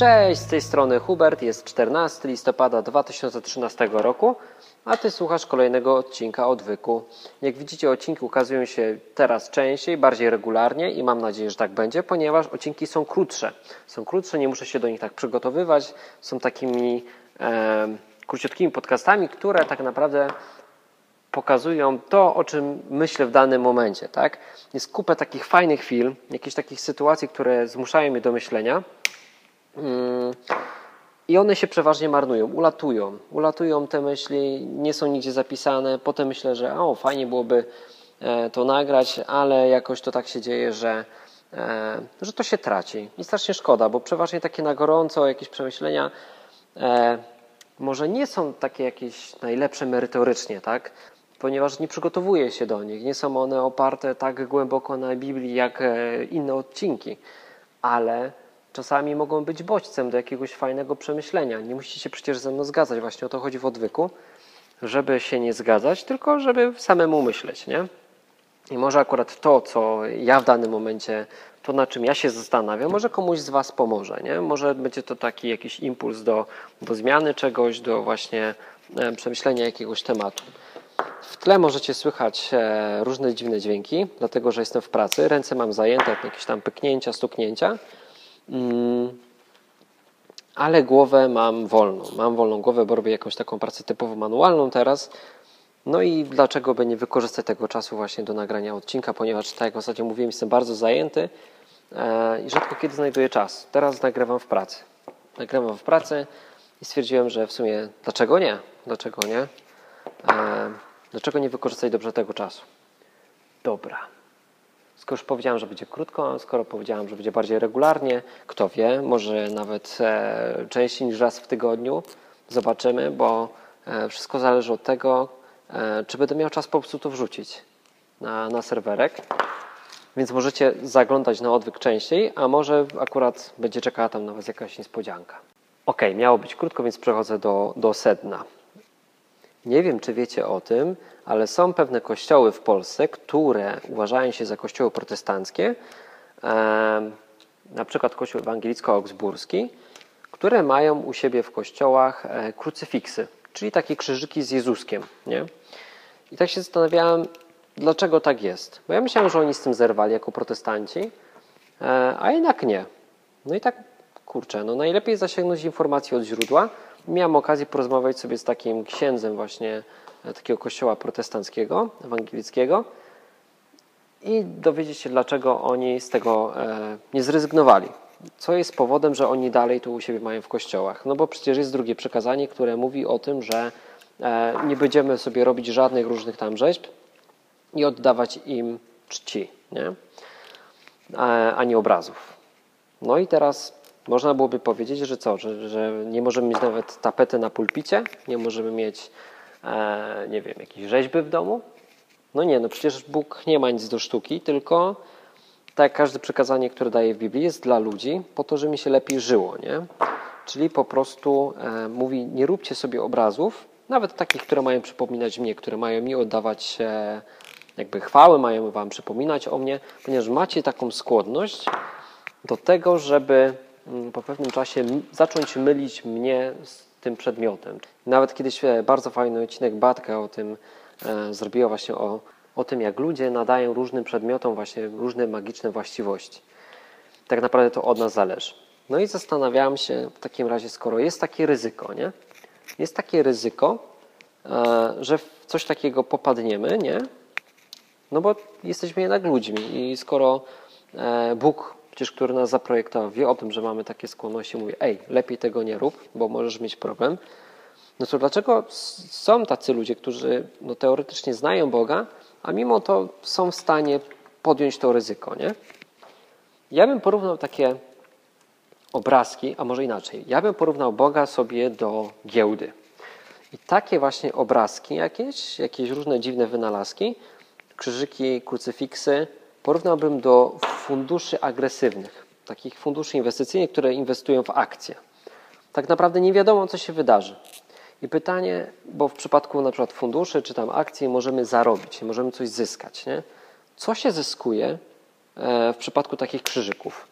Cześć, z tej strony Hubert, jest 14 listopada 2013 roku, a Ty słuchasz kolejnego odcinka Odwyku. Jak widzicie, odcinki ukazują się teraz częściej, bardziej regularnie i mam nadzieję, że tak będzie, ponieważ odcinki są krótsze. Są krótsze, nie muszę się do nich tak przygotowywać, są takimi e, króciutkimi podcastami, które tak naprawdę pokazują to, o czym myślę w danym momencie. Tak? Jest kupę takich fajnych film, jakichś takich sytuacji, które zmuszają mnie do myślenia. I one się przeważnie marnują, ulatują. Ulatują te myśli, nie są nigdzie zapisane. Potem myślę, że o, fajnie byłoby e, to nagrać, ale jakoś to tak się dzieje, że, e, że to się traci. I strasznie szkoda, bo przeważnie takie na gorąco jakieś przemyślenia e, może nie są takie jakieś najlepsze merytorycznie, tak? ponieważ nie przygotowuję się do nich. Nie są one oparte tak głęboko na Biblii jak inne odcinki, ale czasami mogą być bodźcem do jakiegoś fajnego przemyślenia. Nie musicie się przecież ze mną zgadzać, właśnie o to chodzi w odwyku, żeby się nie zgadzać, tylko żeby samemu myśleć, nie? I może akurat to, co ja w danym momencie, to na czym ja się zastanawiam, może komuś z Was pomoże, nie? Może będzie to taki jakiś impuls do, do zmiany czegoś, do właśnie e, przemyślenia jakiegoś tematu. W tle możecie słychać e, różne dziwne dźwięki, dlatego że jestem w pracy, ręce mam zajęte, jakieś tam pyknięcia, stuknięcia. Mm, ale głowę mam wolną. Mam wolną głowę, bo robię jakąś taką pracę typowo manualną teraz. No i dlaczego by nie wykorzystać tego czasu właśnie do nagrania odcinka, ponieważ tak jak ostatnio mówiłem, jestem bardzo zajęty e, i rzadko kiedy znajduję czas. Teraz nagrywam w pracy. Nagrywam w pracy i stwierdziłem, że w sumie dlaczego nie? Dlaczego nie? E, dlaczego nie wykorzystać dobrze tego czasu? Dobra. Skoro już powiedziałem, że będzie krótko, skoro powiedziałem, że będzie bardziej regularnie, kto wie, może nawet e, częściej niż raz w tygodniu. Zobaczymy, bo e, wszystko zależy od tego, e, czy będę miał czas po prostu to wrzucić na, na serwerek. Więc możecie zaglądać na odwyk częściej, a może akurat będzie czekała tam na Was jakaś niespodzianka. Ok, miało być krótko, więc przechodzę do, do sedna. Nie wiem, czy wiecie o tym, ale są pewne kościoły w Polsce, które uważają się za kościoły protestanckie, na przykład Kościół Ewangelicko-Augsburski, które mają u siebie w kościołach e, krucyfiksy, czyli takie krzyżyki z Jezuskiem. Nie? I tak się zastanawiałem, dlaczego tak jest. Bo ja myślałem, że oni z tym zerwali jako protestanci, e, a jednak nie. No i tak, kurczę, no najlepiej zasięgnąć informacji od źródła. Miałem okazję porozmawiać sobie z takim księdzem właśnie E, takiego kościoła protestanckiego, ewangelickiego i dowiedzieć się, dlaczego oni z tego e, nie zrezygnowali. Co jest powodem, że oni dalej tu u siebie mają w kościołach? No bo przecież jest drugie przekazanie, które mówi o tym, że e, nie będziemy sobie robić żadnych różnych tam rzeźb i oddawać im czci, nie? ani obrazów. No i teraz można byłoby powiedzieć, że co, że, że nie możemy mieć nawet tapety na pulpicie, nie możemy mieć e, nie wiem, jakieś rzeźby w domu? No nie, no przecież Bóg nie ma nic do sztuki, tylko tak jak każde przekazanie, które daje w Biblii, jest dla ludzi, po to, żeby mi się lepiej żyło, nie? Czyli po prostu e, mówi, nie róbcie sobie obrazów, nawet takich, które mają przypominać mnie, które mają mi oddawać e, jakby chwały, mają wam przypominać o mnie, ponieważ macie taką skłonność do tego, żeby po pewnym czasie zacząć mylić mnie z tym przedmiotem. Nawet kiedyś e, bardzo fajny odcinek Batka o tym e, zrobiła właśnie o, o tym, jak ludzie nadają różnym przedmiotom właśnie różne magiczne właściwości. Tak naprawdę to od nas zależy. No i zastanawiałem się w takim razie, skoro jest takie ryzyko, nie? Jest takie ryzyko, e, że w coś takiego popadniemy, nie? No bo jesteśmy jednak ludźmi i skoro Bóg przecież który nas zaprojektował, wie o tym, że mamy takie skłonności, mówi, ej, lepiej tego nie rób, bo możesz mieć problem. No to dlaczego są tacy ludzie, którzy no, teoretycznie znają Boga, a mimo to są w stanie podjąć to ryzyko, nie? Ja bym porównał takie obrazki, a może inaczej. Ja bym porównał Boga sobie do giełdy. I takie właśnie obrazki jakieś, jakieś różne dziwne wynalazki, krzyżyki, krucyfiksy, porównałbym do funduszy agresywnych, takich funduszy inwestycyjnych, które inwestują w akcje. Tak naprawdę nie wiadomo, co się wydarzy. I pytanie, bo w przypadku na przykład funduszy czy tam akcji możemy zarobić, możemy coś zyskać. Nie? Co się zyskuje e, w przypadku takich krzyżyków?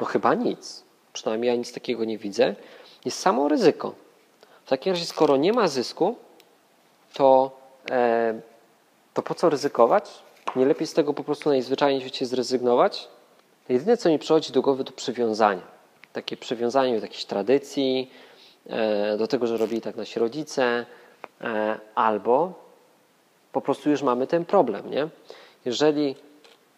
No chyba nic. przynajmniej ja nic takiego nie widzę, jest samo ryzyko. W takim razie, skoro nie ma zysku, to, e, to po co ryzykować? Nie lepiej z tego po prostu najzwyczajniej w zrezygnować? Jedyne, co mi przychodzi do głowy, to przywiązanie. Takie przywiązanie do jakiejś tradycji, e, do tego, że robili tak nasi rodzice, e, albo po prostu już mamy ten problem. Nie? Jeżeli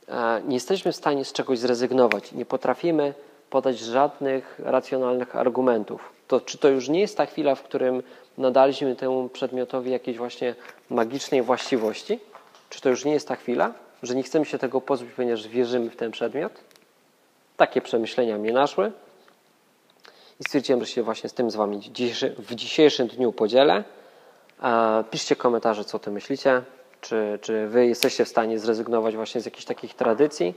e, nie jesteśmy w stanie z czegoś zrezygnować, nie potrafimy podać żadnych racjonalnych argumentów, to czy to już nie jest ta chwila, w którym nadaliśmy temu przedmiotowi jakieś właśnie magicznej właściwości? Czy to już nie jest ta chwila, że nie chcemy się tego pozbyć, ponieważ wierzymy w ten przedmiot? Takie przemyślenia mnie naszły i stwierdziłem, że się właśnie z tym z Wami w dzisiejszym dniu podzielę. Piszcie komentarze, co Ty myślicie. Czy, czy Wy jesteście w stanie zrezygnować właśnie z jakichś takich tradycji,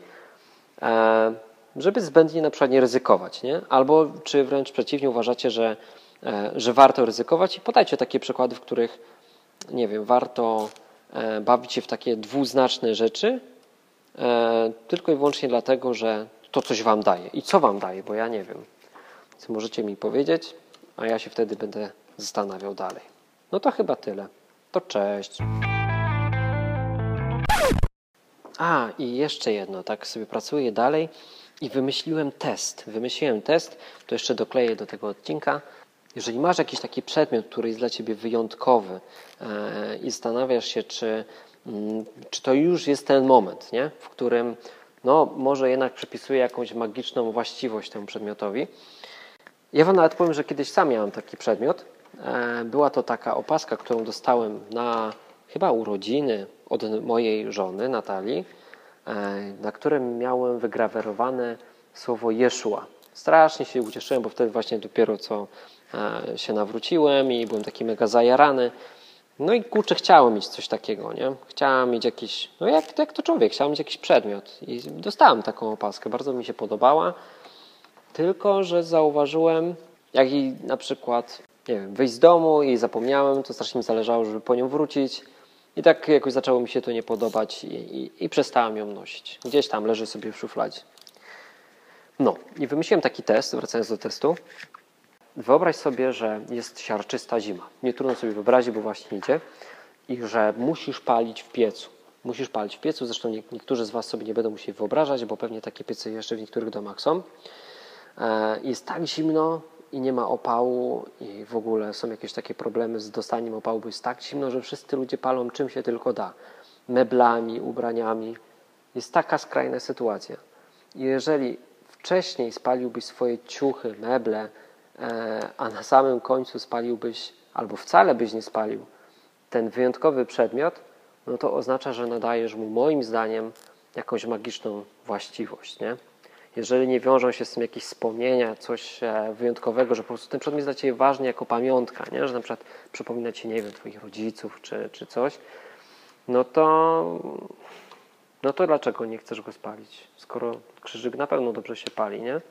e, żeby zbędnie na przykład nie ryzykować, nie? Albo czy wręcz przeciwnie uważacie, że, e, że warto ryzykować i podajcie takie przykłady, w których, nie wiem, warto bawić się w takie dwuznaczne rzeczy, tylko i wyłącznie dlatego, że to coś Wam daje. I co Wam daje, bo ja nie wiem. Więc możecie mi powiedzieć, a ja się wtedy będę zastanawiał dalej. No to chyba tyle. To cześć. A, i jeszcze jedno, tak sobie pracuję dalej i wymyśliłem test. Wymyśliłem test, to jeszcze dokleję do tego odcinka. Jeżeli masz jakiś taki przedmiot, który jest dla ciebie wyjątkowy e, i zastanawiasz się, czy, mm, czy to już jest ten moment, nie? w którym no, może jednak przypisuje jakąś magiczną właściwość temu przedmiotowi. Ja Wam nawet powiem, że kiedyś sam miałem taki przedmiot. E, była to taka opaska, którą dostałem na chyba urodziny od mojej żony Natalii, e, na którym miałem wygrawerowane słowo Jeszua. Strasznie się ucieszyłem, bo wtedy właśnie dopiero co e, się nawróciłem i byłem taki mega zajarany. No i kurczę, chciałem mieć coś takiego, nie? Chciałem mieć jakiś, no jak, jak to człowiek, chciałem mieć jakiś przedmiot. I dostałem taką opaskę, bardzo mi się podobała. Tylko, że zauważyłem, jak i na przykład, nie wiem, wyjść z domu i zapomniałem, to strasznie mi zależało, żeby po nią wrócić. I tak jakoś zaczęło mi się to nie podobać i, i, i przestałem ją nosić. Gdzieś tam leży sobie w szufladzie. No i wymyśliłem taki test, wracając do testu. Wyobraź sobie, że jest siarczysta zima. Nie trudno sobie wyobrazić, bo właśnie idzie. I że musisz palić w piecu. Musisz palić w piecu. Zresztą niektórzy z Was sobie nie będą musieli wyobrażać, bo pewnie takie piece jeszcze w niektórych domach są. E, jest tak zimno i nie ma opału i w ogóle są jakieś takie problemy z dostaniem opału, bo jest tak zimno, że wszyscy ludzie palą czym się tylko da. Meblami, ubraniami. Jest taka skrajna sytuacja. Jeżeli wcześniej spaliłbyś swoje ciuchy, meble, e, a na samym końcu spaliłbyś, albo wcale byś nie spalił, ten wyjątkowy przedmiot, no to oznacza, że nadajesz mu moim zdaniem jakąś magiczną właściwość, nie? jeżeli nie wiążą się z tym jakieś wspomnienia, coś e, wyjątkowego, że po prostu ten przedmiot jest dla Ciebie ważny jako pamiątka, nie? że na przykład przypomina Ci, nie wiem, Twoich rodziców czy, czy coś, no to, no to dlaczego nie chcesz go spalić? Skoro krzyżyk na pewno dobrze się pali, nie?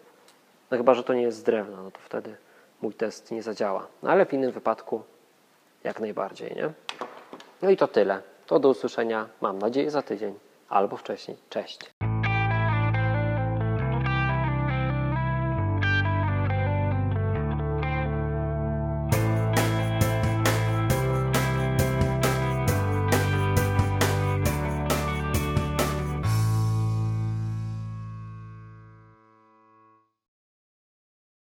No chyba, że to nie jest z drewna, no to wtedy mój test nie zadziała. No ale w innym wypadku jak najbardziej, nie? No i to tyle. To do usłyszenia, mam nadzieję, za tydzień albo wcześniej. Cześć.